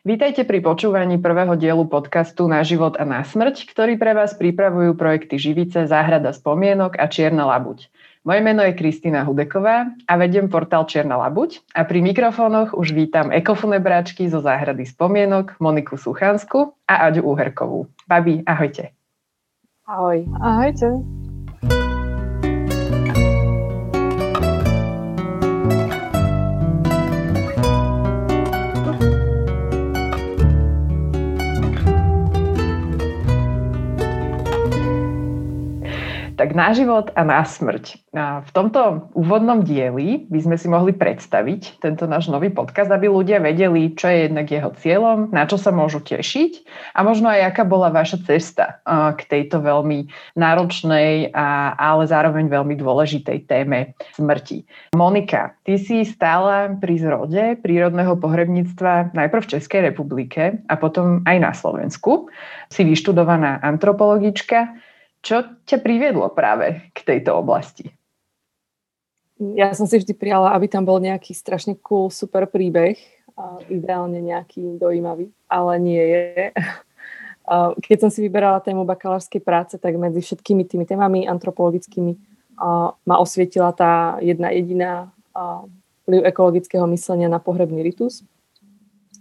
Vítajte pri počúvaní prvého dielu podcastu Na život a na smrť, ktorý pre vás pripravujú projekty Živice, Záhrada spomienok a Čierna labuť. Moje meno je Kristýna Hudeková a vediem portál Čierna labuť a pri mikrofónoch už vítam ekofunebráčky zo Záhrady spomienok Moniku Suchansku a Aďu Úherkovú. Babi, ahojte. Ahoj. Ahojte. Tak na život a na smrť. A v tomto úvodnom dieli by sme si mohli predstaviť tento náš nový podcast, aby ľudia vedeli, čo je jednak jeho cieľom, na čo sa môžu tešiť a možno aj aká bola vaša cesta k tejto veľmi náročnej, a, ale zároveň veľmi dôležitej téme smrti. Monika, ty si stála pri zrode prírodného pohrebníctva najprv v Českej republike a potom aj na Slovensku. Si vyštudovaná antropologička čo ťa priviedlo práve k tejto oblasti? Ja som si vždy prijala, aby tam bol nejaký strašne cool, super príbeh, ideálne nejaký dojímavý, ale nie je. Keď som si vyberala tému bakalárskej práce, tak medzi všetkými tými témami antropologickými ma osvietila tá jedna jediná vplyv ekologického myslenia na pohrebný ritus.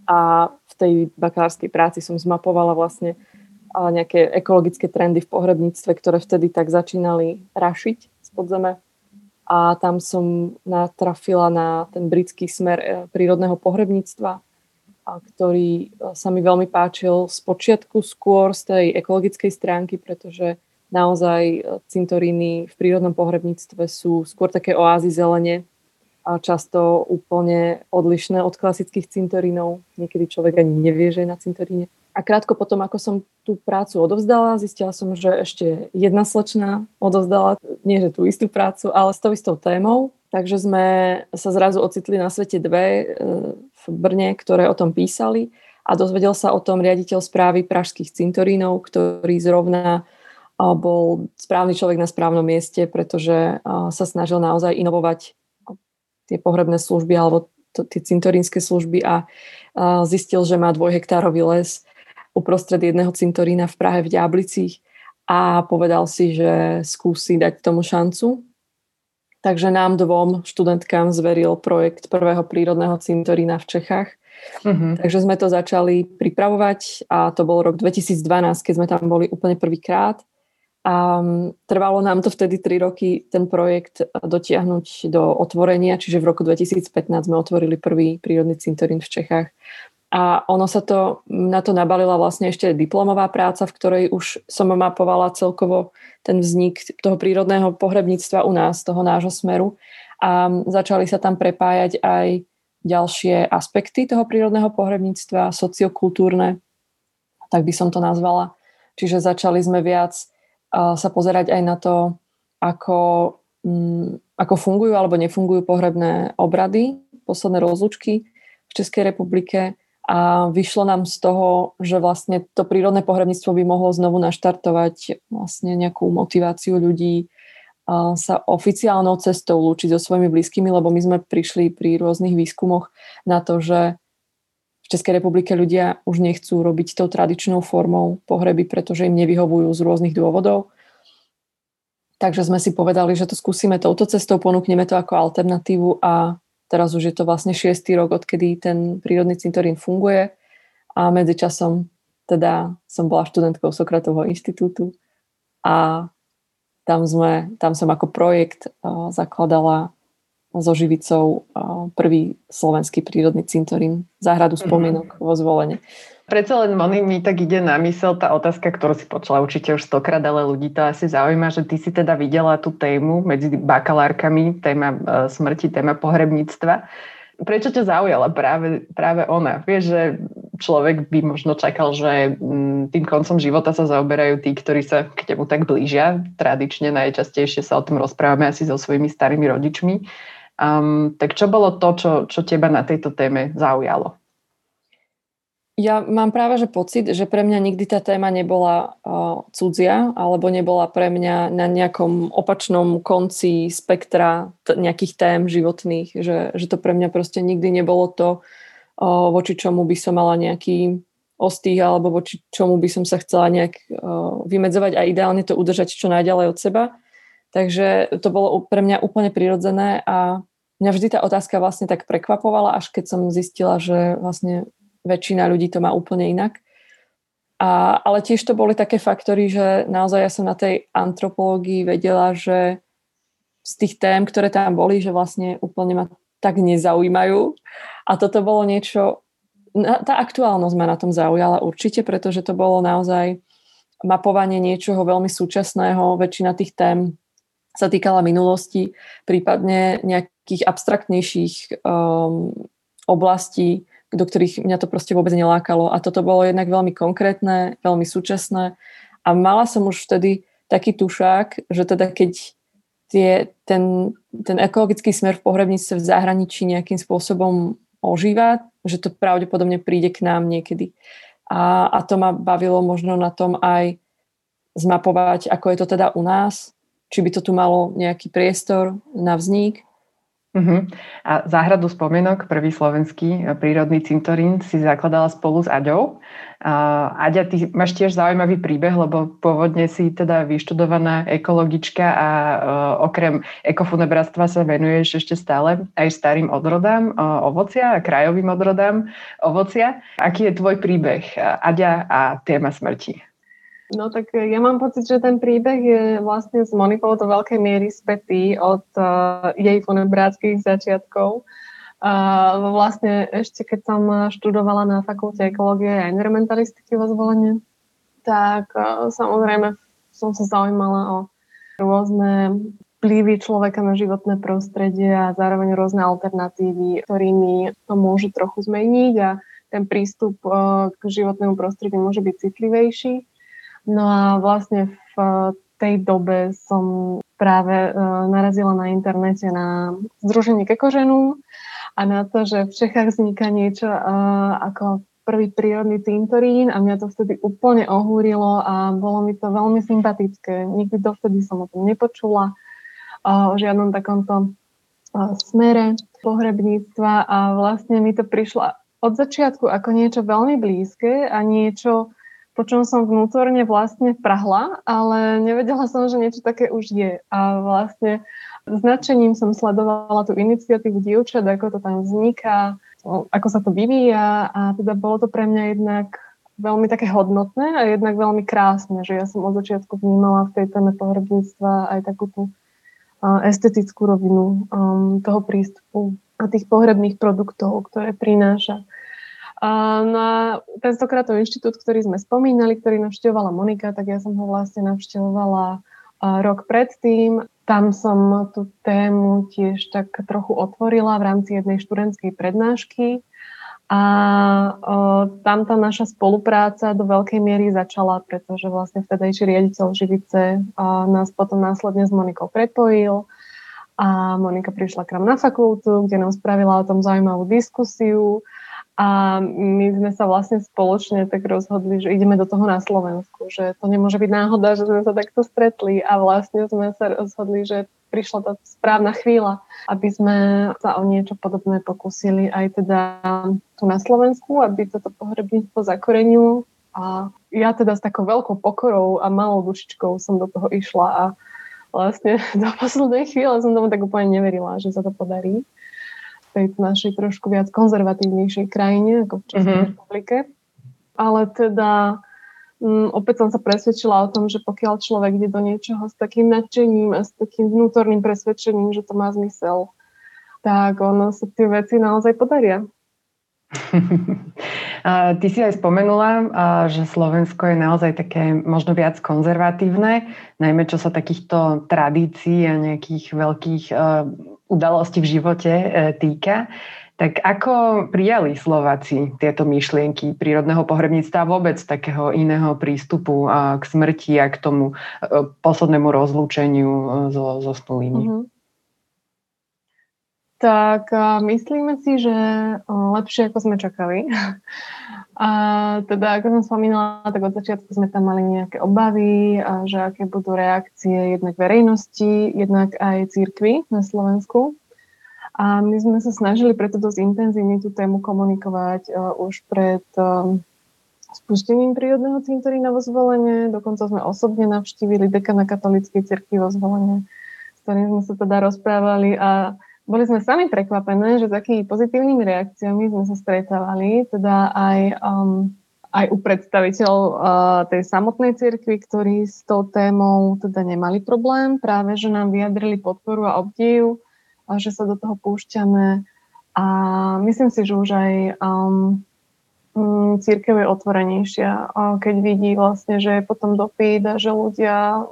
A v tej bakalárskej práci som zmapovala vlastne ale nejaké ekologické trendy v pohrebníctve, ktoré vtedy tak začínali rašiť z podzeme. A tam som natrafila na ten britský smer e, prírodného pohrebníctva, ktorý e, sa mi veľmi páčil z počiatku skôr z tej ekologickej stránky, pretože naozaj e, cintoríny v prírodnom pohrebníctve sú skôr také oázy zelene a často úplne odlišné od klasických cintorínov. Niekedy človek ani nevie, že je na cintoríne. A krátko potom, ako som tú prácu odovzdala, zistila som, že ešte jedna slečna odovzdala, nie že tú istú prácu, ale s tou istou témou. Takže sme sa zrazu ocitli na svete dve e, v Brne, ktoré o tom písali a dozvedel sa o tom riaditeľ správy pražských cintorínov, ktorý zrovna bol správny človek na správnom mieste, pretože sa snažil naozaj inovovať tie pohrebné služby alebo tie cintorínske služby a zistil, že má dvojhektárový les uprostred jedného cintorína v Prahe v Ďablicích a povedal si, že skúsi dať tomu šancu. Takže nám dvom študentkám zveril projekt prvého prírodného cintorína v Čechách. Mm-hmm. Takže sme to začali pripravovať a to bol rok 2012, keď sme tam boli úplne prvýkrát. A trvalo nám to vtedy 3 roky ten projekt dotiahnuť do otvorenia, čiže v roku 2015 sme otvorili prvý prírodný cintorín v Čechách. A ono sa to, na to nabalila vlastne ešte diplomová práca, v ktorej už som mapovala celkovo ten vznik toho prírodného pohrebníctva u nás, toho nášho smeru. A začali sa tam prepájať aj ďalšie aspekty toho prírodného pohrebníctva, sociokultúrne, tak by som to nazvala. Čiže začali sme viac sa pozerať aj na to, ako, ako fungujú alebo nefungujú pohrebné obrady, posledné rozlučky v Českej republike a vyšlo nám z toho, že vlastne to prírodné pohrebníctvo by mohlo znovu naštartovať vlastne nejakú motiváciu ľudí sa oficiálnou cestou lúčiť so svojimi blízkymi, lebo my sme prišli pri rôznych výskumoch na to, že v Českej republike ľudia už nechcú robiť tou tradičnou formou pohreby, pretože im nevyhovujú z rôznych dôvodov. Takže sme si povedali, že to skúsime touto cestou, ponúkneme to ako alternatívu a Teraz už je to vlastne šiestý rok, odkedy ten prírodný cintorín funguje a medzičasom teda som bola študentkou Sokratovho inštitútu a tam, sme, tam som ako projekt uh, zakladala so Živicou uh, prvý slovenský prírodný cintorín, záhradu mhm. spomienok mm-hmm. vo zvolenie. Predsa len Moni, mi tak ide na mysel tá otázka, ktorú si počula určite už stokrát, ale ľudí to asi zaujíma, že ty si teda videla tú tému medzi bakalárkami, téma e, smrti, téma pohrebníctva. Prečo ťa zaujala práve, práve ona? Vieš, že človek by možno čakal, že mm, tým koncom života sa zaoberajú tí, ktorí sa k temu tak blížia. Tradične najčastejšie sa o tom rozprávame asi so svojimi starými rodičmi. Um, tak čo bolo to, čo, čo teba na tejto téme zaujalo? Ja mám práve že pocit, že pre mňa nikdy tá téma nebola uh, cudzia, alebo nebola pre mňa na nejakom opačnom konci spektra t- nejakých tém životných, že, že to pre mňa proste nikdy nebolo to, voči čomu by som mala nejaký ostých alebo voči čomu by som sa chcela nejak vymedzovať a ideálne to udržať čo najďalej od seba. Takže to bolo pre mňa úplne prirodzené a mňa vždy tá otázka vlastne tak prekvapovala, až keď som zistila, že vlastne väčšina ľudí to má úplne inak. A, ale tiež to boli také faktory, že naozaj ja som na tej antropológii vedela, že z tých tém, ktoré tam boli, že vlastne úplne ma tak nezaujímajú. A toto bolo niečo, tá aktuálnosť ma na tom zaujala určite, pretože to bolo naozaj mapovanie niečoho veľmi súčasného. Väčšina tých tém sa týkala minulosti, prípadne nejakých abstraktnejších um, oblastí, do ktorých mňa to proste vôbec nelákalo. A toto bolo jednak veľmi konkrétne, veľmi súčasné. A mala som už vtedy taký tušák, že teda keď tie, ten, ten ekologický smer v pohrebníctve v zahraničí nejakým spôsobom ožíva, že to pravdepodobne príde k nám niekedy. A, a to ma bavilo možno na tom aj zmapovať, ako je to teda u nás, či by to tu malo nejaký priestor na vznik. Uh-huh. A záhradu spomienok, prvý slovenský e, prírodný cintorín, si zakladala spolu s Aďou. Uh, Aďa, ty máš tiež zaujímavý príbeh, lebo pôvodne si teda vyštudovaná ekologička a uh, okrem ekofunebratstva sa venuješ ešte stále aj starým odrodám uh, ovocia a krajovým odrodám ovocia. Aký je tvoj príbeh, Aďa a téma smrti? No tak ja mám pocit, že ten príbeh je vlastne s Monikou do veľkej miery spätý od uh, jej funebráckých začiatkov. Uh, vlastne ešte keď som študovala na fakulte ekológie a environmentalistiky vo zvolenie, tak uh, samozrejme som sa zaujímala o rôzne vplyvy človeka na životné prostredie a zároveň rôzne alternatívy, ktorými to môže trochu zmeniť a ten prístup k životnému prostrediu môže byť citlivejší. No a vlastne v tej dobe som práve uh, narazila na internete na Združenie Kekoženu a na to, že v Čechách vzniká niečo uh, ako prvý prírodný cintorín a mňa to vtedy úplne ohúrilo a bolo mi to veľmi sympatické. Nikdy dovtedy som o tom nepočula, o žiadnom takomto smere pohrebníctva a vlastne mi to prišlo od začiatku ako niečo veľmi blízke a niečo, po čom som vnútorne vlastne prahla, ale nevedela som, že niečo také už je. A vlastne značením som sledovala tú iniciatívu dievčat, ako to tam vzniká, ako sa to vyvíja a teda bolo to pre mňa jednak veľmi také hodnotné a jednak veľmi krásne, že ja som od začiatku vnímala v tej téme pohrebníctva aj takú tú estetickú rovinu um, toho prístupu a tých pohrebných produktov, ktoré prináša. Na tentokrát inštitút, ktorý sme spomínali, ktorý navštevovala Monika, tak ja som ho vlastne navštevovala rok predtým. Tam som tú tému tiež tak trochu otvorila v rámci jednej študentskej prednášky. A tam tá naša spolupráca do veľkej miery začala, pretože vlastne vtedajší riaditeľ Živice nás potom následne s Monikou prepojil a Monika prišla k nám na fakultu, kde nám spravila o tom zaujímavú diskusiu a my sme sa vlastne spoločne tak rozhodli, že ideme do toho na Slovensku, že to nemôže byť náhoda, že sme sa takto stretli a vlastne sme sa rozhodli, že prišla tá správna chvíľa, aby sme sa o niečo podobné pokúsili aj teda tu na Slovensku, aby toto pohrebníctvo zakorenilo. A ja teda s takou veľkou pokorou a malou dušičkou som do toho išla a vlastne do poslednej chvíle som tomu tak úplne neverila, že sa to podarí tej našej trošku viac konzervatívnejšej krajine ako v Českej mm-hmm. republike. Ale teda um, opäť som sa presvedčila o tom, že pokiaľ človek ide do niečoho s takým nadšením a s takým vnútorným presvedčením, že to má zmysel, tak ono sa tie veci naozaj podaria. Ty si aj spomenula, že Slovensko je naozaj také možno viac konzervatívne, najmä čo sa takýchto tradícií a nejakých veľkých udalosti v živote e, týka. Tak ako prijali Slováci tieto myšlienky prírodného pohrebníctva vôbec takého iného prístupu k smrti a k tomu e, poslednému rozlúčeniu e, so, so snulými? Mm-hmm. Tak myslíme si, že lepšie ako sme čakali. A teda, ako som spomínala, tak od začiatku sme tam mali nejaké obavy, a že aké budú reakcie jednak verejnosti, jednak aj církvy na Slovensku. A my sme sa snažili preto dosť intenzívne tú tému komunikovať už pred spustením prírodného cintorína vo zvolenie. Dokonca sme osobne navštívili dekana katolíckej cirkvi vo zvolenie, s ktorým sme sa teda rozprávali a boli sme sami prekvapené, že s akými pozitívnymi reakciami sme sa stretávali, teda aj, um, aj u predstaviteľov uh, tej samotnej cirkvi, ktorí s tou témou teda nemali problém, práve že nám vyjadrili podporu a obdiv, a že sa do toho púšťame. A myslím si, že už aj um, um, církev je otvorenejšia, keď vidí vlastne, že je potom dopyt a že ľudia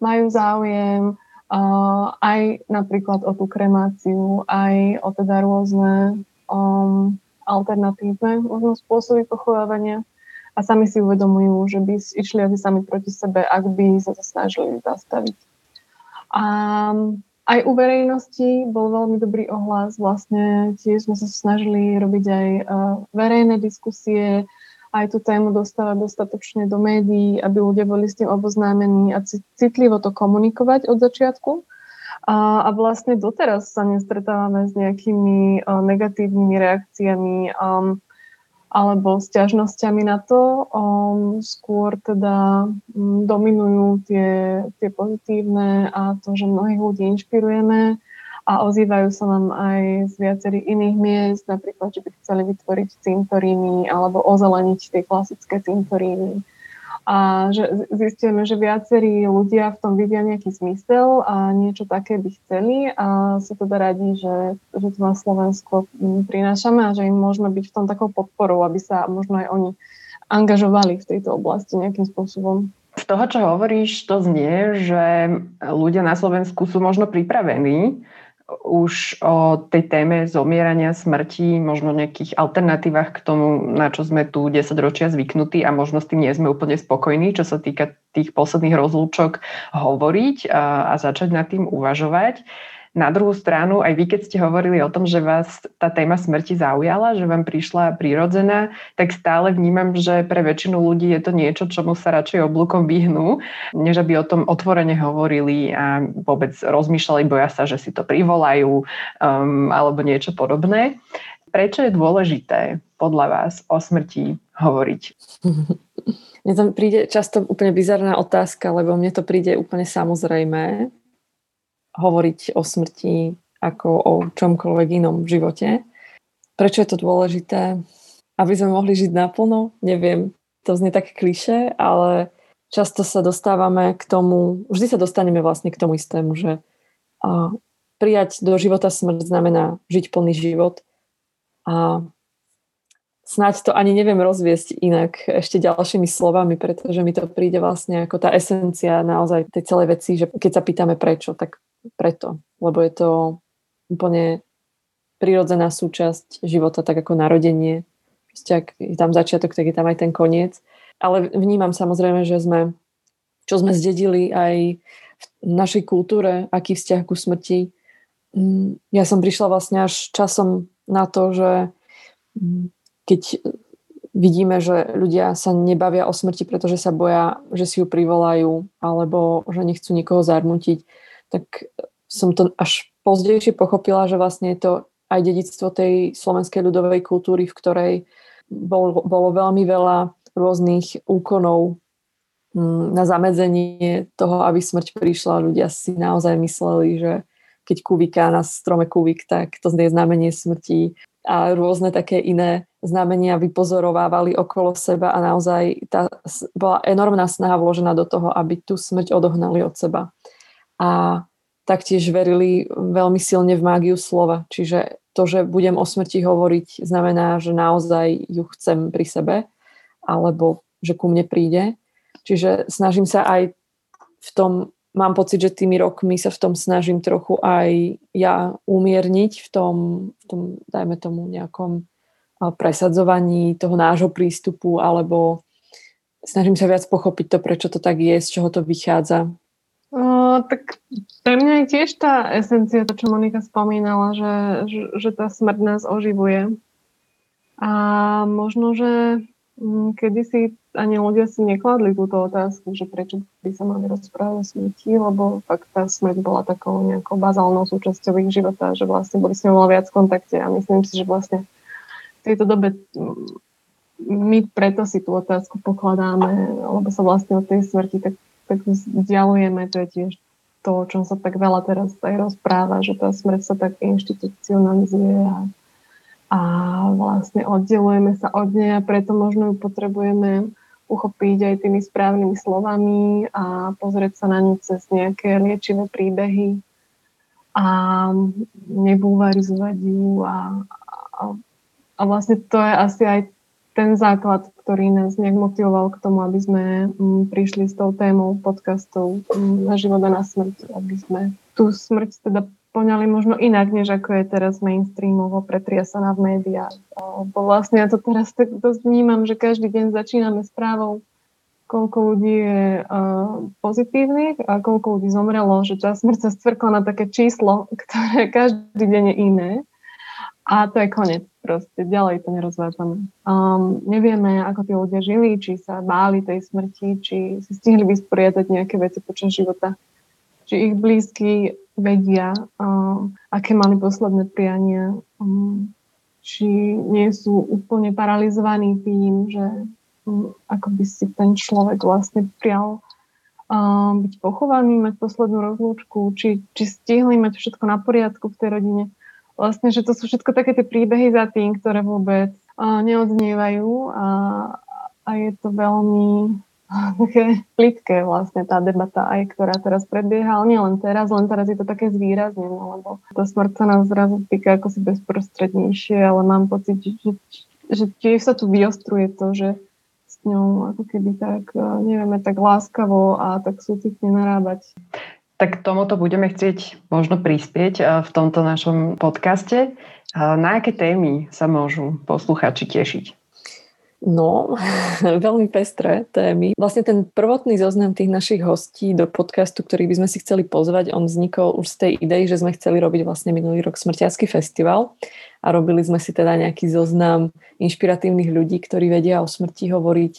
majú záujem Uh, aj napríklad o tú kremáciu, aj o teda rôzne um, alternatívne možno spôsoby pochovávania a sami si uvedomujú, že by išli asi sami proti sebe, ak by sa to snažili zastaviť. A aj u verejnosti bol veľmi dobrý ohlas, vlastne tiež sme sa snažili robiť aj uh, verejné diskusie, aj tú tému dostávať dostatočne do médií, aby ľudia boli s tým oboznámení a citlivo to komunikovať od začiatku. A, a vlastne doteraz sa nestretávame s nejakými uh, negatívnymi reakciami um, alebo sťažnosťami na to. Um, skôr teda um, dominujú tie, tie pozitívne a to, že mnohých ľudí inšpirujeme a ozývajú sa nám aj z viacerých iných miest, napríklad, že by chceli vytvoriť cintoríny alebo ozeleniť tie klasické cintoríny. A že zistíme, že viacerí ľudia v tom vidia nejaký zmysel a niečo také by chceli a sú teda radi, že, že to na Slovensku prinášame a že im môžeme byť v tom takou podporou, aby sa možno aj oni angažovali v tejto oblasti nejakým spôsobom. Z toho, čo hovoríš, to znie, že ľudia na Slovensku sú možno pripravení už o tej téme zomierania, smrti, možno nejakých alternatívach k tomu, na čo sme tu 10 ročia zvyknutí a možno s tým nie sme úplne spokojní, čo sa týka tých posledných rozlúčok, hovoriť a, a začať nad tým uvažovať. Na druhú stranu, aj vy, keď ste hovorili o tom, že vás tá téma smrti zaujala, že vám prišla prirodzená, tak stále vnímam, že pre väčšinu ľudí je to niečo, čomu sa radšej oblúkom vyhnú, než aby o tom otvorene hovorili a vôbec rozmýšľali, boja sa, že si to privolajú um, alebo niečo podobné. Prečo je dôležité podľa vás o smrti hovoriť? Mne tam príde často úplne bizarná otázka, lebo mne to príde úplne samozrejme, hovoriť o smrti ako o čomkoľvek inom v živote. Prečo je to dôležité? Aby sme mohli žiť naplno? Neviem, to znie tak kliše, ale často sa dostávame k tomu, vždy sa dostaneme vlastne k tomu istému, že a, prijať do života smrť znamená žiť plný život a snáď to ani neviem rozviesť inak ešte ďalšími slovami, pretože mi to príde vlastne ako tá esencia naozaj tej celej veci, že keď sa pýtame prečo, tak preto, lebo je to úplne prirodzená súčasť života, tak ako narodenie. Proste ak je tam začiatok, tak je tam aj ten koniec. Ale vnímam samozrejme, že sme, čo sme zdedili aj v našej kultúre, aký vzťah ku smrti. Mm, ja som prišla vlastne až časom na to, že mm, keď vidíme, že ľudia sa nebavia o smrti, pretože sa boja, že si ju privolajú alebo že nechcú nikoho zarmutiť, tak som to až pozdejšie pochopila, že vlastne je to aj dedictvo tej slovenskej ľudovej kultúry, v ktorej bol, bolo veľmi veľa rôznych úkonov mm, na zamedzenie toho, aby smrť prišla. Ľudia si naozaj mysleli, že keď kuviká na strome kuvik, tak to je znamenie smrti a rôzne také iné znamenia vypozorovávali okolo seba a naozaj tá, bola enormná snaha vložená do toho, aby tú smrť odohnali od seba a taktiež verili veľmi silne v mágiu slova. Čiže to, že budem o smrti hovoriť, znamená, že naozaj ju chcem pri sebe, alebo že ku mne príde. Čiže snažím sa aj v tom, mám pocit, že tými rokmi sa v tom snažím trochu aj ja umierniť v tom, v tom dajme tomu nejakom presadzovaní toho nášho prístupu, alebo snažím sa viac pochopiť to, prečo to tak je, z čoho to vychádza, Tak pre mňa je tiež tá esencia, to, čo Monika spomínala, že, že, že tá smrť nás oživuje. A možno, že mm, kedy si ani ľudia si nekladli túto otázku, že prečo by sa mali rozprávať o smrti, lebo fakt tá smrť bola takou nejakou bazálnou súčasťou ich života, že vlastne boli s ňou viac v kontakte a myslím si, že vlastne v tejto dobe mm, my preto si tú otázku pokladáme, lebo sa vlastne od tej smrti tak, tak vzdialujeme, to je tiež to, o čom sa tak veľa teraz aj rozpráva, že tá smrť sa tak inštitucionalizuje a a vlastne oddelujeme sa od nej a preto možno ju potrebujeme uchopiť aj tými správnymi slovami a pozrieť sa na ňu cez nejaké liečivé príbehy a nebulvarizovať ju a, a, a vlastne to je asi aj ten základ, ktorý nás nejak motivoval k tomu, aby sme m, prišli s tou témou podcastov m, na život a na smrť, aby sme tú smrť teda poňali možno inak, než ako je teraz mainstreamovo pretriasaná v médiách. Bo vlastne ja to teraz tak dosť vnímam, že každý deň začíname správou, koľko ľudí je pozitívnych a koľko ľudí zomrelo, že čas smrť sa stvrkla na také číslo, ktoré každý deň je iné. A to je koniec proste, ďalej to nerozvádzame. Um, nevieme, ako tí ľudia žili, či sa báli tej smrti, či si stihli vysporiadať nejaké veci počas života. Či ich blízky vedia, uh, aké mali posledné priania, um, či nie sú úplne paralizovaní tým, že um, ako by si ten človek vlastne prial byť pochovaný, mať poslednú rozlúčku, či, či stihli mať všetko na poriadku v tej rodine. Vlastne, že to sú všetko také tie príbehy za tým, ktoré vôbec neodznievajú a, a je to veľmi také plitké vlastne tá debata aj, ktorá teraz prebieha, ale nie len teraz, len teraz je to také zvýraznené, lebo tá smrť sa nás zrazu týka ako si bezprostrednejšie, ale mám pocit, že, že tiež sa tu vyostruje to, že s ňou ako keby tak, nevieme, tak láskavo a tak súcitne narábať. Tak tomuto budeme chcieť možno prispieť e, v tomto našom podcaste. E, na aké témy sa môžu posluchači tešiť? No, veľmi pestré témy. Vlastne ten prvotný zoznam tých našich hostí do podcastu, ktorý by sme si chceli pozvať, on vznikol už z tej idei, že sme chceli robiť vlastne minulý rok Smrtiacký festival a robili sme si teda nejaký zoznam inšpiratívnych ľudí, ktorí vedia o smrti hovoriť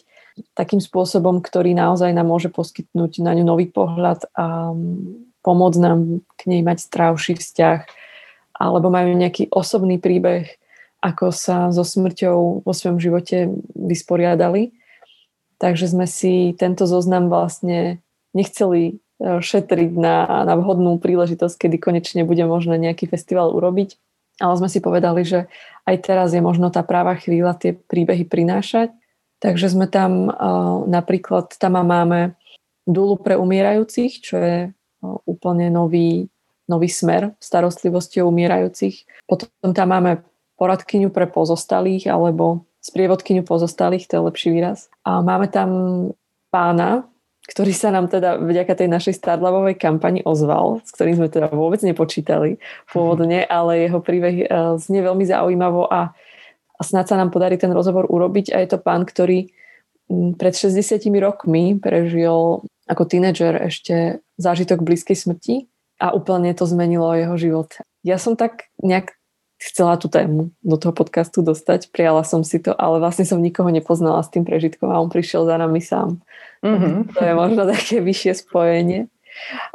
takým spôsobom, ktorý naozaj nám môže poskytnúť na ňu nový pohľad a pomôcť nám k nej mať strávší vzťah alebo majú nejaký osobný príbeh, ako sa so smrťou vo svojom živote vysporiadali. Takže sme si tento zoznam vlastne nechceli e, šetriť na, na vhodnú príležitosť, kedy konečne bude možné nejaký festival urobiť. Ale sme si povedali, že aj teraz je možno tá práva chvíľa tie príbehy prinášať. Takže sme tam e, napríklad, tam máme dúlu pre umierajúcich, čo je e, úplne nový, nový smer starostlivosti o umierajúcich. Potom tam máme poradkyňu pre pozostalých alebo sprievodkyňu pozostalých, to je lepší výraz. A máme tam pána, ktorý sa nám teda vďaka tej našej Starlavovej kampani ozval, s ktorým sme teda vôbec nepočítali pôvodne, ale jeho príbeh e, znie veľmi zaujímavo a, a sa nám podarí ten rozhovor urobiť. A je to pán, ktorý pred 60 rokmi prežil ako tínedžer ešte zážitok blízkej smrti a úplne to zmenilo jeho život. Ja som tak nejak chcela tú tému do toho podcastu dostať, prijala som si to, ale vlastne som nikoho nepoznala s tým prežitkom a on prišiel za nami sám. Mm-hmm. To je možno také vyššie spojenie.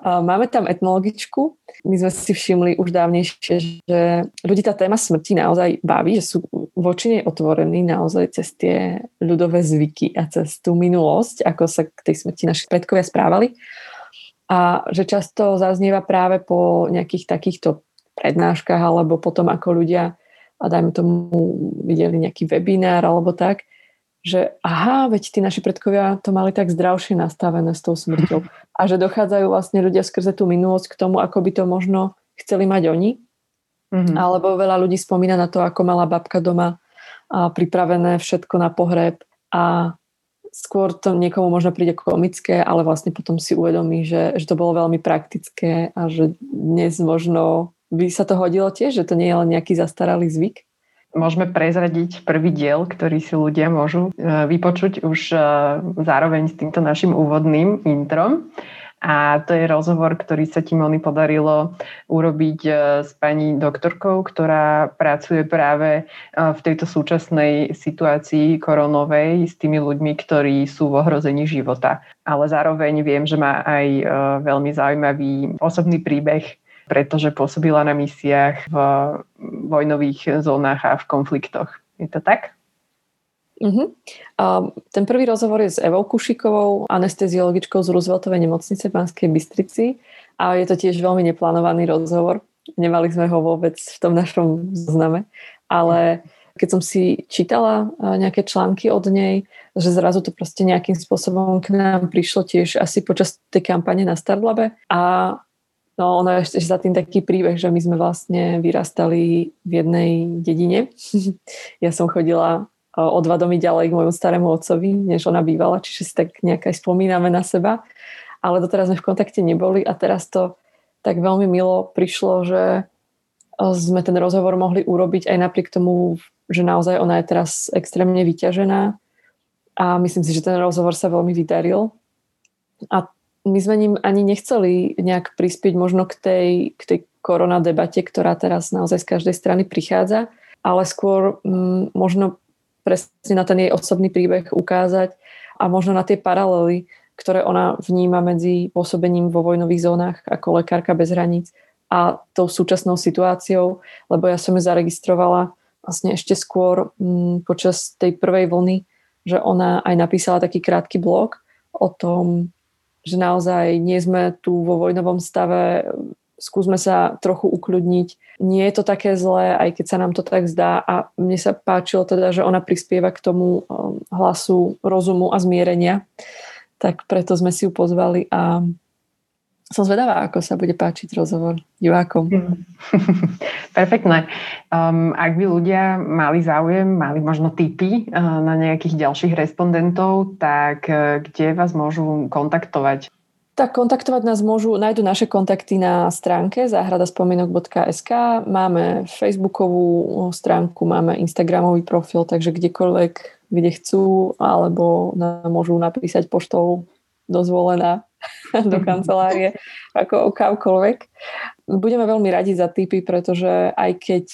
Máme tam etnologičku. My sme si všimli už dávnejšie, že ľudí tá téma smrti naozaj baví, že sú voči nej otvorení naozaj cez tie ľudové zvyky a cez tú minulosť, ako sa k tej smrti naši predkovia správali. A že často zaznieva práve po nejakých takýchto prednáškach alebo potom ako ľudia a dajme tomu videli nejaký webinár alebo tak, že aha, veď tí naši predkovia to mali tak zdravšie nastavené s tou smrťou a že dochádzajú vlastne ľudia skrze tú minulosť k tomu, ako by to možno chceli mať oni. Mm-hmm. Alebo veľa ľudí spomína na to, ako mala babka doma a pripravené všetko na pohreb a skôr to niekomu možno príde komické, ale vlastne potom si uvedomí, že, že to bolo veľmi praktické a že dnes možno by sa to hodilo tiež, že to nie je len nejaký zastaralý zvyk? Môžeme prezradiť prvý diel, ktorý si ľudia môžu e, vypočuť už e, zároveň s týmto našim úvodným introm. A to je rozhovor, ktorý sa ti Moni podarilo urobiť e, s pani doktorkou, ktorá pracuje práve v tejto súčasnej situácii koronovej s tými ľuďmi, ktorí sú v ohrození života. Ale zároveň viem, že má aj veľmi zaujímavý osobný príbeh, pretože pôsobila na misiách v vojnových zónach a v konfliktoch. Je to tak? Uh-huh. A ten prvý rozhovor je s Evou Kušikovou, anesteziologičkou z Rooseveltovej nemocnice v Banskej Bystrici a je to tiež veľmi neplánovaný rozhovor. Nemali sme ho vôbec v tom našom zozname, ale keď som si čítala nejaké články od nej, že zrazu to proste nejakým spôsobom k nám prišlo tiež asi počas tej kampane na Startlabe a No, ono je ešte za tým taký príbeh, že my sme vlastne vyrastali v jednej dedine. ja som chodila o dva domy ďalej k môjmu starému otcovi, než ona bývala, čiže si tak nejak aj spomíname na seba. Ale doteraz sme v kontakte neboli a teraz to tak veľmi milo prišlo, že sme ten rozhovor mohli urobiť aj napriek tomu, že naozaj ona je teraz extrémne vyťažená a myslím si, že ten rozhovor sa veľmi vydaril. A my sme ním ani nechceli nejak prispieť možno k tej, k tej korona ktorá teraz naozaj z každej strany prichádza, ale skôr m, mm, možno presne na ten jej osobný príbeh ukázať a možno na tie paralely, ktoré ona vníma medzi pôsobením vo vojnových zónach ako lekárka bez hraníc a tou súčasnou situáciou, lebo ja som ju zaregistrovala vlastne ešte skôr m, mm, počas tej prvej vlny, že ona aj napísala taký krátky blog o tom, že naozaj nie sme tu vo vojnovom stave, skúsme sa trochu ukľudniť. Nie je to také zlé, aj keď sa nám to tak zdá a mne sa páčilo teda, že ona prispieva k tomu um, hlasu rozumu a zmierenia. Tak preto sme si ju pozvali a som zvedavá, ako sa bude páčiť rozhovor divákom. Perfektné. Um, ak by ľudia mali záujem, mali možno tipy uh, na nejakých ďalších respondentov, tak uh, kde vás môžu kontaktovať? Tak kontaktovať nás môžu, nájdu naše kontakty na stránke záhradaspomínok.sk, máme facebookovú stránku, máme instagramový profil, takže kdekoľvek, kde chcú, alebo nám môžu napísať poštou dozvolená do kancelárie, ako kamkoľvek. Budeme veľmi radi za tipy, pretože aj keď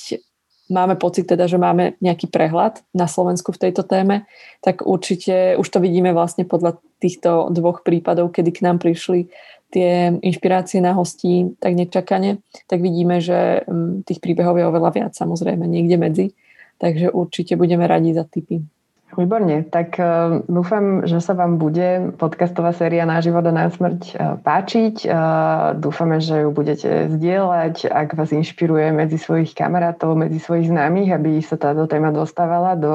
máme pocit teda, že máme nejaký prehľad na Slovensku v tejto téme, tak určite už to vidíme vlastne podľa týchto dvoch prípadov, kedy k nám prišli tie inšpirácie na hostí tak nečakane, tak vidíme, že mm, tých príbehov je oveľa viac samozrejme niekde medzi. Takže určite budeme radi za tipy. Výborne, tak uh, dúfam, že sa vám bude podcastová séria Na život a na smrť uh, páčiť. Uh, dúfame, že ju budete zdieľať, ak vás inšpiruje medzi svojich kamarátov, medzi svojich známych, aby sa táto téma dostávala do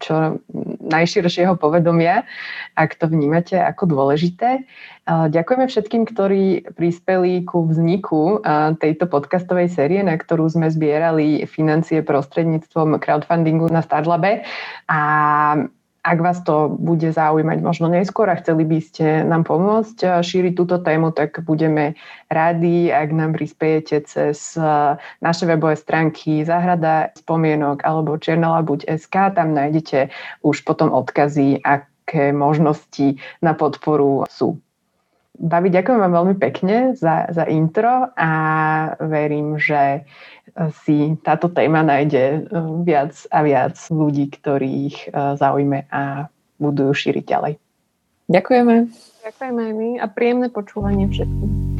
čo najširšieho povedomia, ak to vnímate ako dôležité. Ďakujeme všetkým, ktorí prispeli ku vzniku tejto podcastovej série, na ktorú sme zbierali financie prostredníctvom crowdfundingu na Startlabe. A ak vás to bude zaujímať možno neskôr a chceli by ste nám pomôcť šíriť túto tému, tak budeme radi, ak nám prispiejete cez naše webové stránky Záhrada spomienok alebo SK. Tam nájdete už potom odkazy, aké možnosti na podporu sú. Babi, ďakujem vám veľmi pekne za, za intro a verím, že si táto téma nájde eh, viac a viac ľudí, ktorých eh, zaujme a budú ju šíriť ďalej. Ďakujeme. Ďakujeme aj my a príjemné počúvanie všetkým.